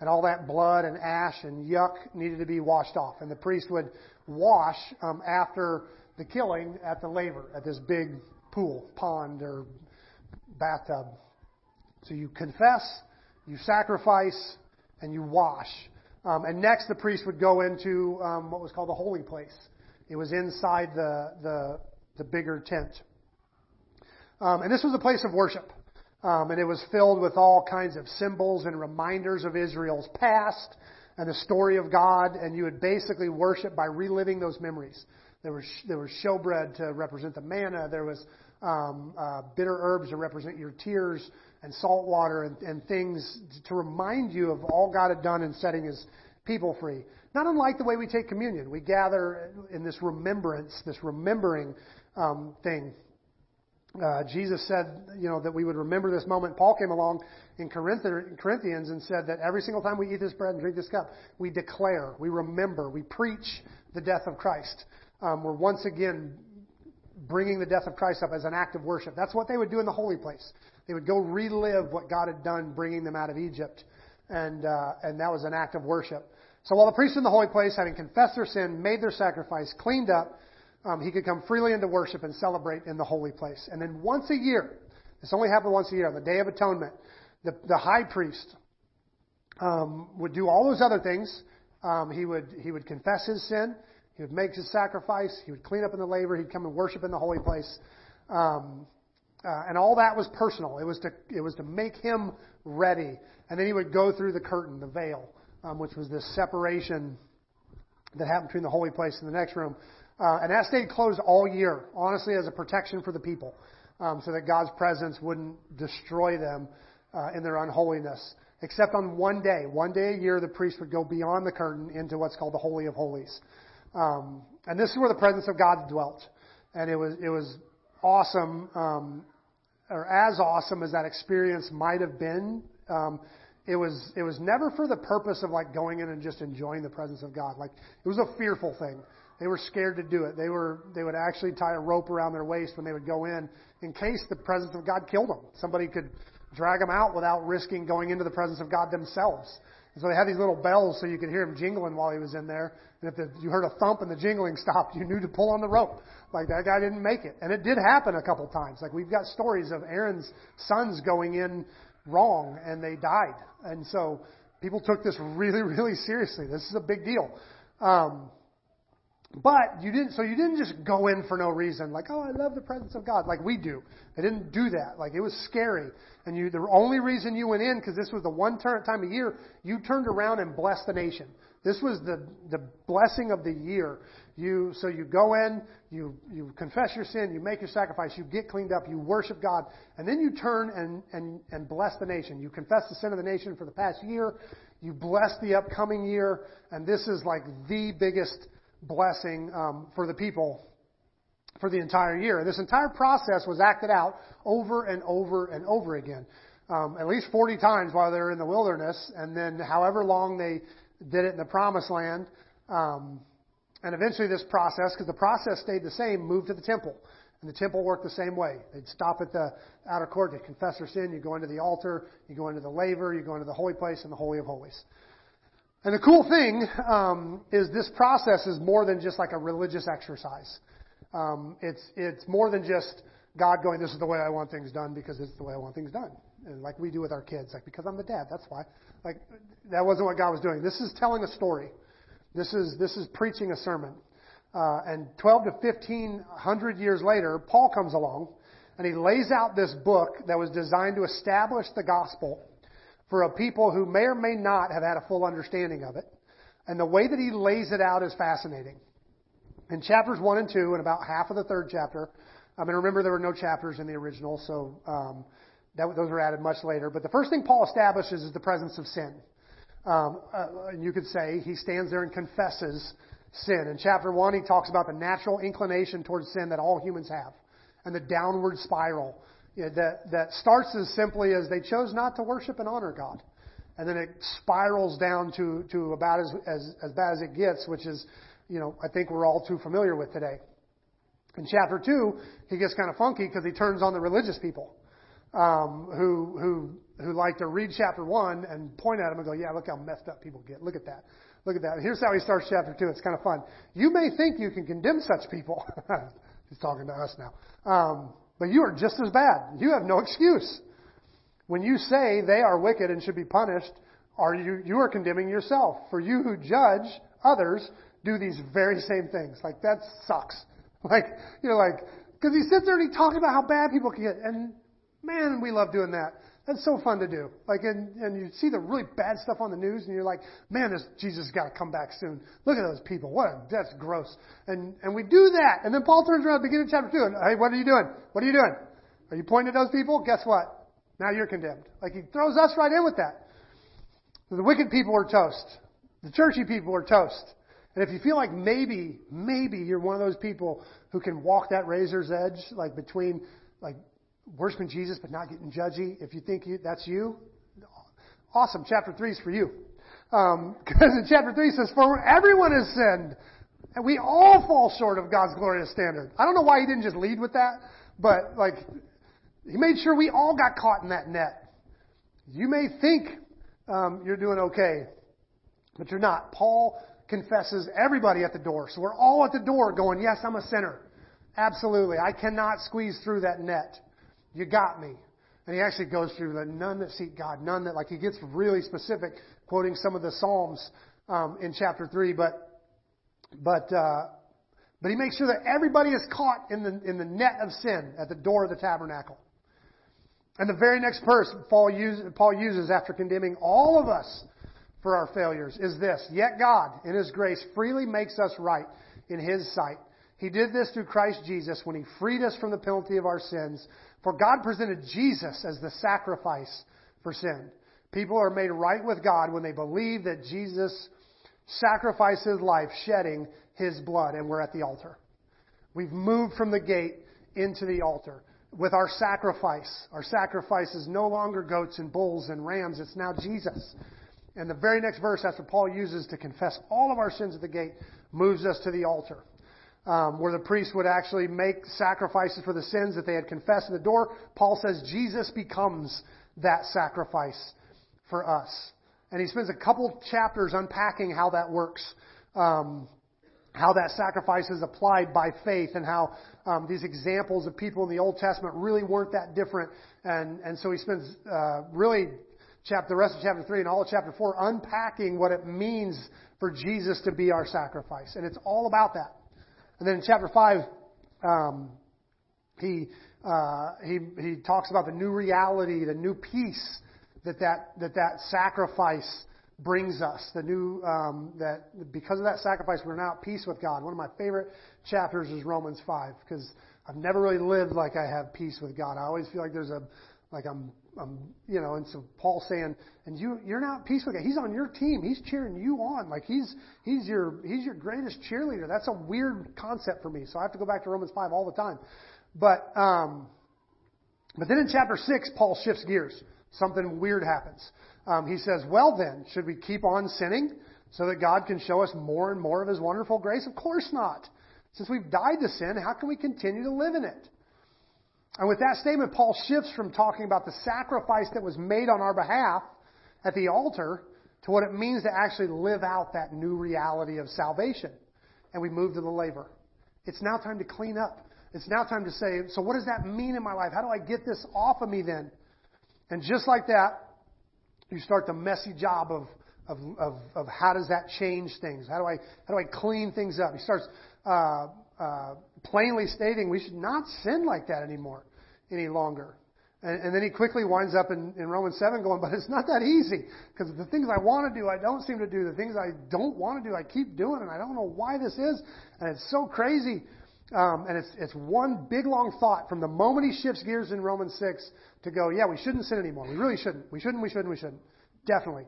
and all that blood and ash and yuck needed to be washed off. And the priest would wash um, after the killing at the laver at this big pool, pond, or bathtub. So you confess, you sacrifice, and you wash. Um, and next, the priest would go into um, what was called the holy place. It was inside the the, the bigger tent, um, and this was a place of worship. Um, and it was filled with all kinds of symbols and reminders of Israel's past and the story of God. And you would basically worship by reliving those memories. There was there was showbread to represent the manna. There was um, uh, bitter herbs to represent your tears and salt water and, and things to remind you of all God had done in setting His people free. Not unlike the way we take communion, we gather in this remembrance, this remembering um, thing. Uh, Jesus said, you know, that we would remember this moment. Paul came along in Corinthians and said that every single time we eat this bread and drink this cup, we declare, we remember, we preach the death of Christ. Um, we're once again bringing the death of Christ up as an act of worship. That's what they would do in the holy place. They would go relive what God had done bringing them out of Egypt. And, uh, and that was an act of worship. So while the priests in the holy place, having confessed their sin, made their sacrifice, cleaned up, um, he could come freely into worship and celebrate in the holy place. And then once a year, this only happened once a year, on the Day of Atonement, the, the high priest um, would do all those other things. Um, he would he would confess his sin. He would make his sacrifice. He would clean up in the laver. He'd come and worship in the holy place. Um, uh, and all that was personal. It was to it was to make him ready. And then he would go through the curtain, the veil, um, which was this separation that happened between the holy place and the next room. Uh, and that stayed closed all year, honestly, as a protection for the people, um, so that God's presence wouldn't destroy them uh, in their unholiness. Except on one day, one day a year, the priest would go beyond the curtain into what's called the Holy of Holies. Um, and this is where the presence of God dwelt. And it was, it was awesome, um, or as awesome as that experience might have been. Um, it was, it was never for the purpose of like going in and just enjoying the presence of God. Like, it was a fearful thing. They were scared to do it. They were, they would actually tie a rope around their waist when they would go in in case the presence of God killed them. Somebody could drag them out without risking going into the presence of God themselves. And so they had these little bells so you could hear him jingling while he was in there. And if the, you heard a thump and the jingling stopped, you knew to pull on the rope. Like that guy didn't make it. And it did happen a couple times. Like we've got stories of Aaron's sons going in wrong and they died. And so people took this really, really seriously. This is a big deal. Um, but you didn't, so you didn't just go in for no reason, like, oh, I love the presence of God, like we do. They didn't do that. Like it was scary. And you, the only reason you went in, because this was the one time of year, you turned around and blessed the nation. This was the, the blessing of the year. You, so you go in, you, you confess your sin, you make your sacrifice, you get cleaned up, you worship God, and then you turn and, and, and bless the nation. You confess the sin of the nation for the past year, you bless the upcoming year, and this is like the biggest blessing um, for the people for the entire year. This entire process was acted out over and over and over again, um, at least 40 times while they were in the wilderness, and then however long they did it in the promised land. Um, and eventually this process, because the process stayed the same, moved to the temple. And the temple worked the same way. They'd stop at the outer court, they confess their sin, you go into the altar, you go into the laver, you go into the holy place and the Holy of Holies. And the cool thing um, is this process is more than just like a religious exercise. Um, it's it's more than just God going, "This is the way I want things done because it's the way I want things done," and like we do with our kids, like because I'm the dad, that's why. Like that wasn't what God was doing. This is telling a story. This is this is preaching a sermon. Uh, and 12 to 1500 years later, Paul comes along and he lays out this book that was designed to establish the gospel for a people who may or may not have had a full understanding of it. And the way that he lays it out is fascinating. In chapters 1 and 2, and about half of the third chapter, I mean, remember there were no chapters in the original, so um, that, those were added much later. But the first thing Paul establishes is the presence of sin. Um, uh, you could say he stands there and confesses sin. In chapter 1, he talks about the natural inclination towards sin that all humans have and the downward spiral you know, that, that starts as simply as they chose not to worship and honor God. And then it spirals down to, to about as, as, as bad as it gets, which is, you know, I think we're all too familiar with today. In chapter 2, he gets kind of funky because he turns on the religious people um, who, who, who like to read chapter 1 and point at him and go, yeah, look how messed up people get. Look at that. Look at that. Here's how he starts chapter 2. It's kind of fun. You may think you can condemn such people. He's talking to us now. Um, but you are just as bad. You have no excuse. When you say they are wicked and should be punished, are you, you are condemning yourself. For you who judge others do these very same things. Like, that sucks. Like, you know, like, cause he sits there and he talks about how bad people can get, and man, we love doing that. That's so fun to do. Like, and, and you see the really bad stuff on the news, and you're like, man, this Jesus has got to come back soon. Look at those people. What a, that's gross. And, and we do that. And then Paul turns around at the beginning of chapter 2, and, hey, what are you doing? What are you doing? Are you pointing at those people? Guess what? Now you're condemned. Like, he throws us right in with that. The wicked people are toast. The churchy people are toast. And if you feel like maybe, maybe you're one of those people who can walk that razor's edge, like between, like, worshiping Jesus but not getting judgy, if you think that's you, awesome. Chapter 3 is for you. Um, because in chapter 3 says, For everyone has sinned, and we all fall short of God's glorious standard. I don't know why he didn't just lead with that, but, like, he made sure we all got caught in that net. You may think um, you're doing okay, but you're not. Paul confesses everybody at the door. So we're all at the door going, yes, I'm a sinner. Absolutely. I cannot squeeze through that net. You got me. And he actually goes through the none that seek God, none that, like he gets really specific, quoting some of the Psalms um, in chapter 3. But, but, uh, but he makes sure that everybody is caught in the, in the net of sin at the door of the tabernacle. And the very next verse Paul Paul uses after condemning all of us for our failures is this. Yet God, in His grace, freely makes us right in His sight. He did this through Christ Jesus when He freed us from the penalty of our sins. For God presented Jesus as the sacrifice for sin. People are made right with God when they believe that Jesus sacrificed His life, shedding His blood, and we're at the altar. We've moved from the gate into the altar with our sacrifice. Our sacrifice is no longer goats and bulls and rams. It's now Jesus. And the very next verse, after Paul uses to confess all of our sins at the gate, moves us to the altar, um, where the priests would actually make sacrifices for the sins that they had confessed in the door. Paul says Jesus becomes that sacrifice for us. And he spends a couple chapters unpacking how that works. Um, how that sacrifice is applied by faith and how um, these examples of people in the Old Testament really weren't that different. And, and so he spends uh, really chapter, the rest of chapter 3 and all of chapter 4 unpacking what it means for Jesus to be our sacrifice. And it's all about that. And then in chapter 5, um, he, uh, he, he talks about the new reality, the new peace that that, that, that sacrifice brings us. The new, um, that because of that sacrifice, we're now at peace with God. One of my favorite chapters is Romans 5 because I've never really lived like I have peace with God. I always feel like there's a, like I'm um, you know, and so Paul's saying, and you, you're not peaceful. He's on your team. He's cheering you on. Like he's, he's your, he's your greatest cheerleader. That's a weird concept for me. So I have to go back to Romans 5 all the time. But, um, but then in chapter 6, Paul shifts gears. Something weird happens. Um, he says, well then, should we keep on sinning so that God can show us more and more of his wonderful grace? Of course not. Since we've died to sin, how can we continue to live in it? And with that statement, Paul shifts from talking about the sacrifice that was made on our behalf at the altar to what it means to actually live out that new reality of salvation. And we move to the laver. It's now time to clean up. It's now time to say, so what does that mean in my life? How do I get this off of me then? And just like that, you start the messy job of, of, of, of how does that change things? How do I, how do I clean things up? He starts, uh, uh, plainly stating we should not sin like that anymore, any longer. And, and then he quickly winds up in, in Romans 7 going, but it's not that easy. Because the things I want to do, I don't seem to do. The things I don't want to do, I keep doing. And I don't know why this is. And it's so crazy. Um, and it's, it's one big long thought from the moment he shifts gears in Romans 6 to go, yeah, we shouldn't sin anymore. We really shouldn't. We shouldn't, we shouldn't, we shouldn't. Definitely.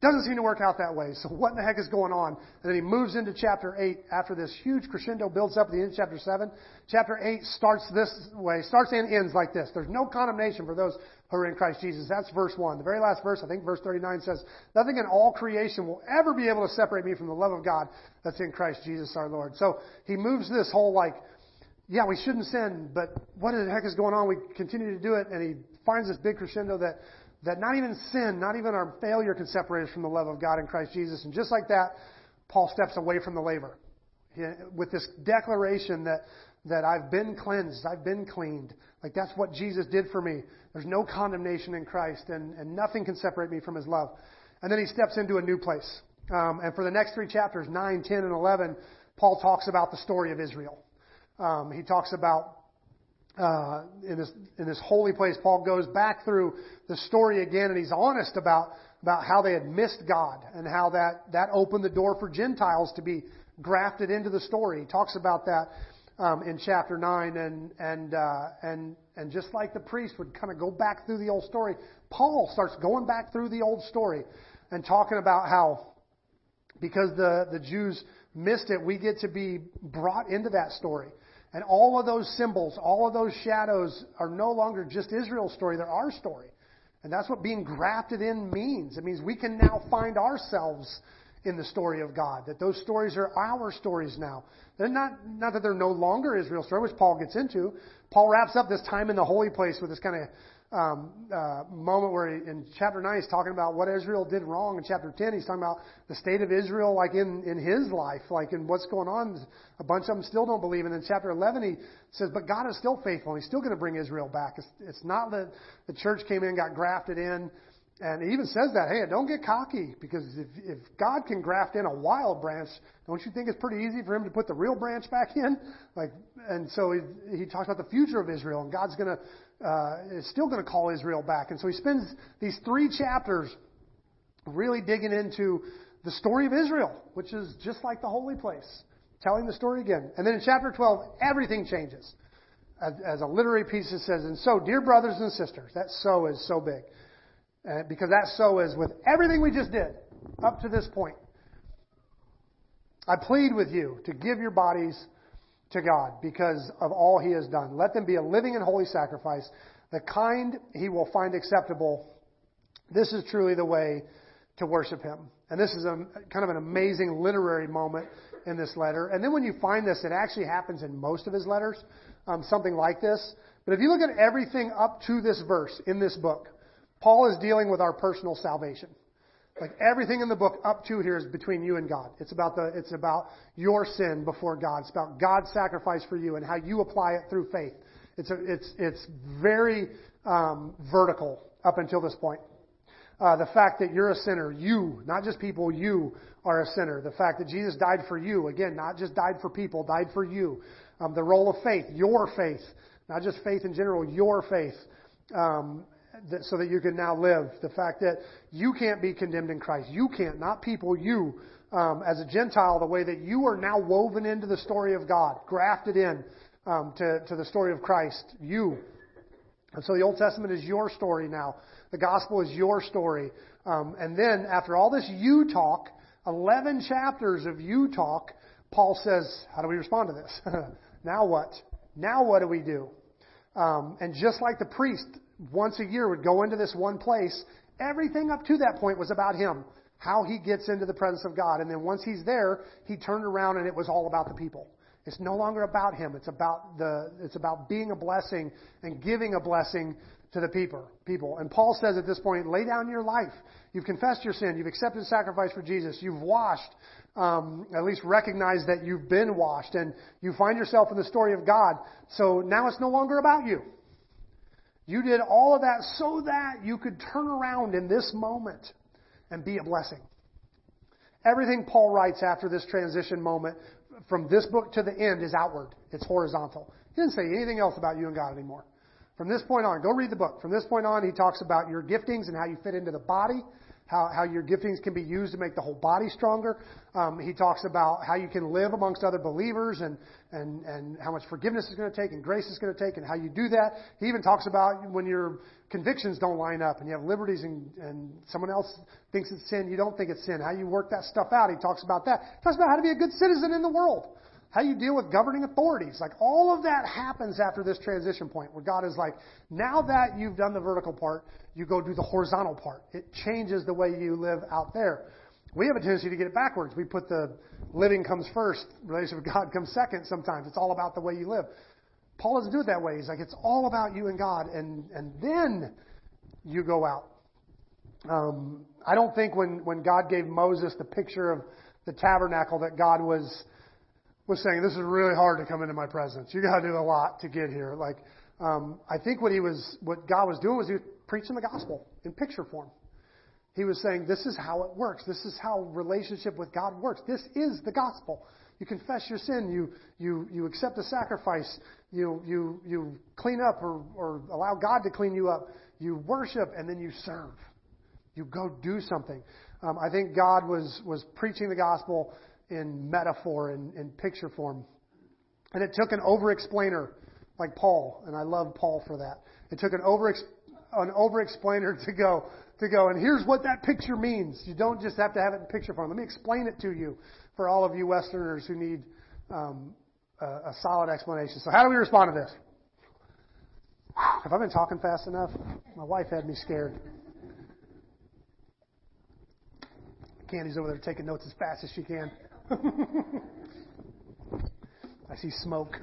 Doesn't seem to work out that way. So what in the heck is going on? And then he moves into chapter 8 after this huge crescendo builds up at the end of chapter 7. Chapter 8 starts this way, starts and ends like this. There's no condemnation for those who are in Christ Jesus. That's verse 1. The very last verse, I think verse 39 says, Nothing in all creation will ever be able to separate me from the love of God that's in Christ Jesus our Lord. So he moves this whole like, yeah, we shouldn't sin, but what the heck is going on? We continue to do it, and he finds this big crescendo that that not even sin, not even our failure can separate us from the love of God in Christ Jesus. And just like that, Paul steps away from the laver with this declaration that, that I've been cleansed, I've been cleaned, Like that's what Jesus did for me. There's no condemnation in Christ, and, and nothing can separate me from His love. And then he steps into a new place. Um, and for the next three chapters, 9, 10, and 11, Paul talks about the story of Israel. Um, he talks about uh, in this in this holy place. Paul goes back through the story again, and he's honest about about how they had missed God and how that that opened the door for Gentiles to be grafted into the story. He talks about that um, in chapter nine, and and uh, and and just like the priest would kind of go back through the old story, Paul starts going back through the old story and talking about how because the the Jews missed it, we get to be brought into that story. And all of those symbols, all of those shadows are no longer just Israel's story, they're our story. And that's what being grafted in means. It means we can now find ourselves in the story of God. That those stories are our stories now. They're not, not that they're no longer Israel's story, which Paul gets into. Paul wraps up this time in the holy place with this kind of um, uh, moment where he, in chapter 9 he's talking about what Israel did wrong. In chapter 10 he's talking about the state of Israel like in, in his life, like in what's going on. A bunch of them still don't believe. And in chapter 11 he says, but God is still faithful. He's still going to bring Israel back. It's, it's not that the church came in, got grafted in. And he even says that, hey, don't get cocky because if, if God can graft in a wild branch, don't you think it's pretty easy for him to put the real branch back in? Like, and so he, he talks about the future of Israel and God's going to uh, is still going to call Israel back. And so he spends these three chapters really digging into the story of Israel, which is just like the holy place, telling the story again. And then in chapter 12, everything changes. As, a literary piece, it says, And so, dear brothers and sisters, that so is so big. Uh, because that so is with everything we just did up to this point. I plead with you to give your bodies to God because of all He has done. Let them be a living and holy sacrifice, the kind He will find acceptable. This is truly the way to worship Him. And this is a kind of an amazing literary moment in this letter. And then when you find this, it actually happens in most of his letters, um, something like this. But if you look at everything up to this verse in this book, Paul is dealing with our personal salvation. Like everything in the book up to here is between you and God. It's about the, it's about your sin before God. It's about God's sacrifice for you and how you apply it through faith. It's a, it's, it's very, um, vertical up until this point. Uh, the fact that you're a sinner, you, not just people, you are a sinner. The fact that Jesus died for you, again, not just died for people, died for you. Um, the role of faith, your faith, not just faith in general, your faith. Um, that, so that you can now live. The fact that you can't be condemned in Christ. You can't, not people, you, um, as a Gentile, the way that you are now woven into the story of God, grafted in um, to, to the story of Christ. You. And so the Old Testament is your story now. The gospel is your story. Um, and then after all this you talk, 11 chapters of you talk, Paul says, how do we respond to this? now what? Now what do we do? Um, and just like the priest once a year would go into this one place. Everything up to that point was about him, how he gets into the presence of God. And then once he's there, he turned around and it was all about the people. It's no longer about him. It's about the, it's about being a blessing and giving a blessing to the people. People. And Paul says at this point, lay down your life. You've confessed your sin. You've accepted the sacrifice for Jesus. You've washed. Um, at least recognize that you've been washed and you find yourself in the story of God. So now it's no longer about you. You did all of that so that you could turn around in this moment and be a blessing. Everything Paul writes after this transition moment from this book to the end is outward. It's horizontal. He doesn't say anything else about you and God anymore. From this point on, go read the book. From this point on, he talks about your giftings and how you fit into the body how, how your giftings can be used to make the whole body stronger. Um, he talks about how you can live amongst other believers and, and, and how much forgiveness is going to take and grace is going to take and how you do that. He even talks about when your convictions don't line up and you have liberties and, and someone else thinks it's sin, you don't think it's sin, how you work that stuff out. He talks about that. He talks about how to be a good citizen in the world how you deal with governing authorities. Like all of that happens after this transition point where God is like, now that you've done the vertical part, you go do the horizontal part. It changes the way you live out there. We have a tendency to get it backwards. We put the living comes first, relationship with God comes second sometimes. It's all about the way you live. Paul doesn't do it that way. He's like, it's all about you and God, and, and then you go out. Um, I don't think when, when God gave Moses the picture of the tabernacle that God was was saying, this is really hard to come into my presence. You got to do a lot to get here. Like, Um, I think what he was, what God was doing was he was preaching the gospel in picture form. He was saying, this is how it works. This is how relationship with God works. This is the gospel. You confess your sin. You, you, you accept the sacrifice. You, you, you clean up or, or allow God to clean you up. You worship and then you serve. You go do something. Um, I think God was, was preaching the gospel in metaphor and in, picture form. And it took an over explainer like Paul, and I love Paul for that. It took an over an over explainer to go to go, and here's what that picture means. You don't just have to have it in picture form. Let me explain it to you for all of you Westerners who need um, a, a solid explanation. So, how do we respond to this? Have I been talking fast enough? My wife had me scared. Candy's over there taking notes as fast as she can. I see smoke.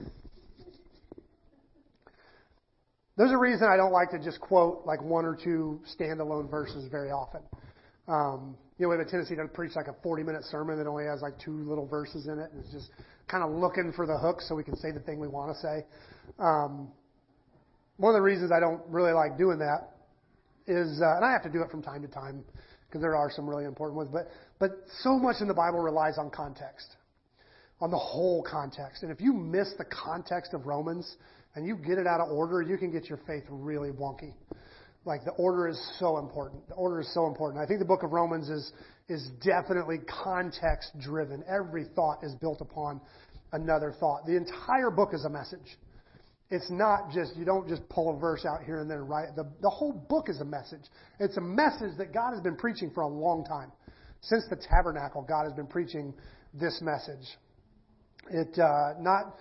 There's a reason I don't like to just quote like one or two standalone verses very often. Um, you know, we have a tendency to preach like a 40 minute sermon that only has like two little verses in it. And it's just kind of looking for the hook so we can say the thing we want to say. Um, one of the reasons I don't really like doing that is, uh, and I have to do it from time to time because there are some really important ones, but, but so much in the Bible relies on context, on the whole context. And if you miss the context of Romans, and you get it out of order, you can get your faith really wonky. Like the order is so important. The order is so important. I think the book of Romans is is definitely context driven. Every thought is built upon another thought. The entire book is a message. It's not just you don't just pull a verse out here and there and write. The the whole book is a message. It's a message that God has been preaching for a long time. Since the tabernacle, God has been preaching this message. It uh, not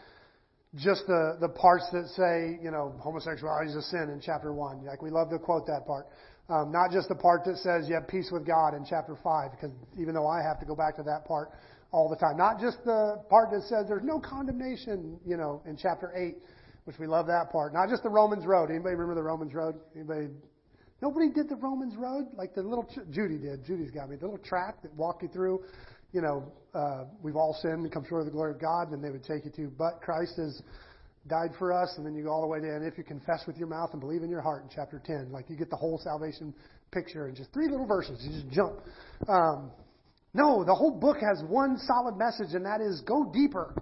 just the, the parts that say, you know, homosexuality is a sin in chapter 1. Like, we love to quote that part. Um, not just the part that says you have peace with God in chapter 5, because even though I have to go back to that part all the time. Not just the part that says there's no condemnation, you know, in chapter 8, which we love that part. Not just the Romans Road. Anybody remember the Romans Road? Anybody? Nobody did the Romans Road? Like the little, Judy did. Judy's got me. The little track that walked you through you know, uh, we've all sinned and come short of the glory of God, then they would take you to, but Christ has died for us, and then you go all the way to, and if you confess with your mouth and believe in your heart in chapter 10, like you get the whole salvation picture in just three little verses. You just jump. Um, no, the whole book has one solid message, and that is go deeper.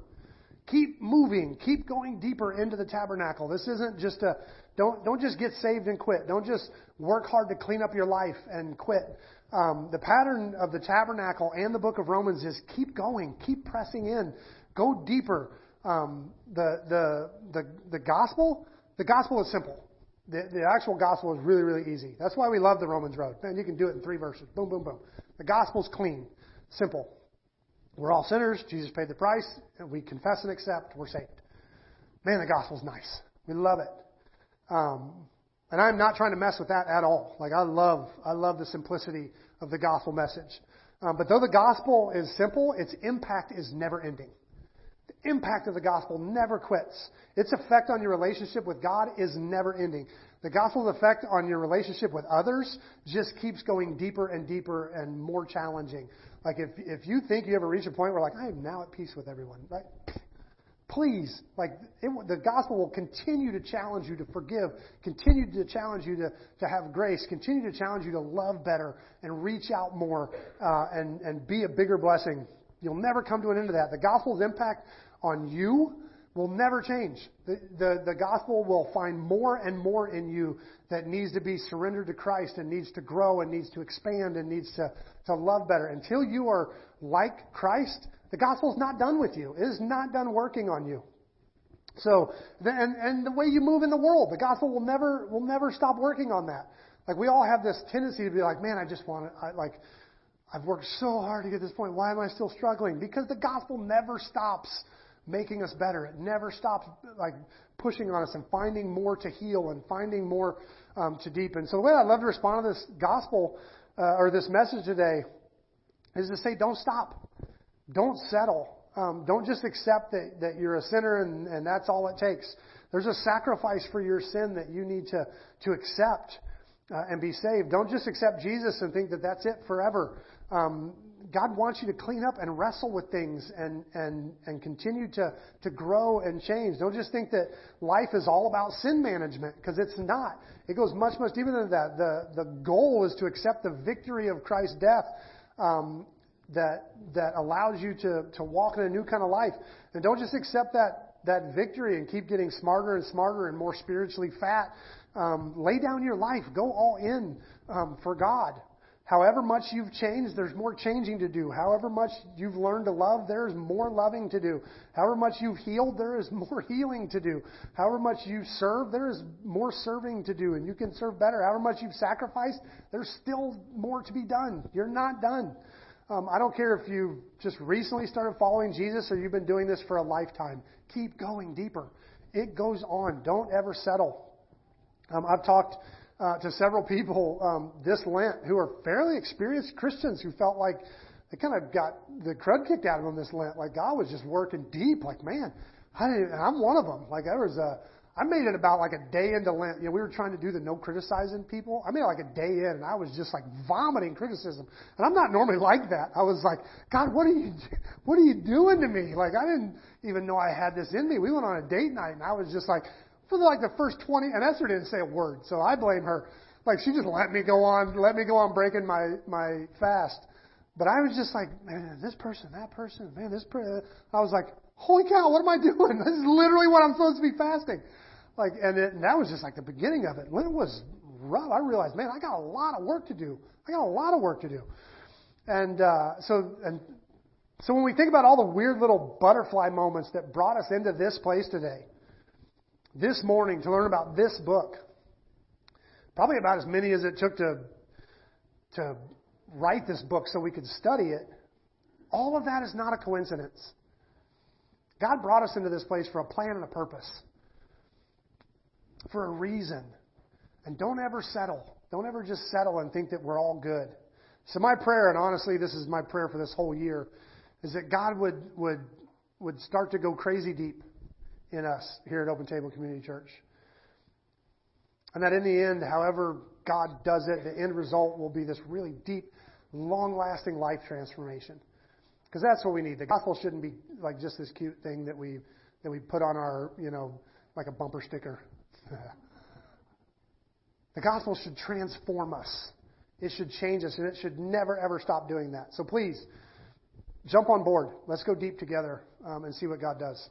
Keep moving. Keep going deeper into the tabernacle. This isn't just a, don't, don't just get saved and quit. Don't just work hard to clean up your life and quit. Um, the pattern of the tabernacle and the book of Romans is keep going, keep pressing in, go deeper. Um, the, the, the, the gospel, the gospel is simple. The, the actual gospel is really, really easy. That's why we love the Romans road. Man, you can do it in three verses. Boom, boom, boom. The gospel's clean, simple. We're all sinners. Jesus paid the price. And we confess and accept. We're saved. Man, the gospel's nice. We love it. Um, and I'm not trying to mess with that at all. Like I love, I love the simplicity of the gospel message. Um, but though the gospel is simple, its impact is never ending. The impact of the gospel never quits. Its effect on your relationship with God is never ending. The gospel's effect on your relationship with others just keeps going deeper and deeper and more challenging. Like if if you think you ever reach a point where like I am now at peace with everyone, right? Please, like it, the gospel will continue to challenge you to forgive, continue to challenge you to, to have grace, continue to challenge you to love better and reach out more uh, and, and be a bigger blessing. You'll never come to an end of that. The gospel's impact on you will never change. The, the, the gospel will find more and more in you that needs to be surrendered to Christ and needs to grow and needs to expand and needs to, to love better. Until you are like Christ, the gospel's not done with you. It is not done working on you. So, and, and the way you move in the world, the gospel will never, will never stop working on that. Like we all have this tendency to be like, man, I just want to, I, like, I've worked so hard to get this point. Why am I still struggling? Because the gospel never stops making us better. It never stops like pushing on us and finding more to heal and finding more um, to deepen. So the way I'd love to respond to this gospel uh, or this message today is to say, don't stop. Don't settle. Um, don't just accept that, that you're a sinner and, and that's all it takes. There's a sacrifice for your sin that you need to, to accept uh, and be saved. Don't just accept Jesus and think that that's it forever. Um, God wants you to clean up and wrestle with things and, and, and continue to, to grow and change. Don't just think that life is all about sin management, because it's not. It goes much, much deeper than that. The, the goal is to accept the victory of Christ's death um, that, that allows you to, to walk in a new kind of life. And don't just accept that, that victory and keep getting smarter and smarter and more spiritually fat. Um, lay down your life. Go all in um, for God. However much you've changed, there's more changing to do. However much you've learned to love, there is more loving to do. However much you've healed, there is more healing to do. However much you serve, there is more serving to do, and you can serve better. However much you've sacrificed, there's still more to be done. You're not done. Um, I don't care if you just recently started following Jesus or you've been doing this for a lifetime. Keep going deeper. It goes on. Don't ever settle. Um, I've talked uh, to several people um, this Lent who are fairly experienced Christians who felt like they kind of got the crud kicked out of them this Lent. Like God was just working deep. Like man, I didn't, I'm one of them. Like there was a, I made it about like a day into Lent. You know, we were trying to do the no criticizing people. I made it like a day in, and I was just like vomiting criticism. And I'm not normally like that. I was like, God, what are you, what are you doing to me? Like I didn't even know I had this in me. We went on a date night, and I was just like, for like the first 20, and Esther didn't say a word, so I blame her. Like she just let me go on, let me go on breaking my my fast. But I was just like, man, this person, that person, man, this person. I was like, holy cow, what am I doing? This is literally what I'm supposed to be fasting. Like, and, it, and that was just like the beginning of it. When it was rough, I realized, man, I got a lot of work to do. I got a lot of work to do. And uh, so, and so when we think about all the weird little butterfly moments that brought us into this place today, this morning to learn about this book. Probably about as many as it took to, to write this book so we could study it. All of that is not a coincidence. God brought us into this place for a plan and a purpose, for a reason. And don't ever settle. Don't ever just settle and think that we're all good. So my prayer, and honestly, this is my prayer for this whole year, is that God would would would start to go crazy deep in us here at Open Table Community Church. And that in the end, however God does it, the end result will be this really deep, long lasting life transformation. Because that's what we need. The gospel shouldn't be like just this cute thing that we that we put on our, you know, like a bumper sticker. The gospel should transform us. It should change us, and it should never ever stop doing that. So please, jump on board. Let's go deep together um, and see what God does.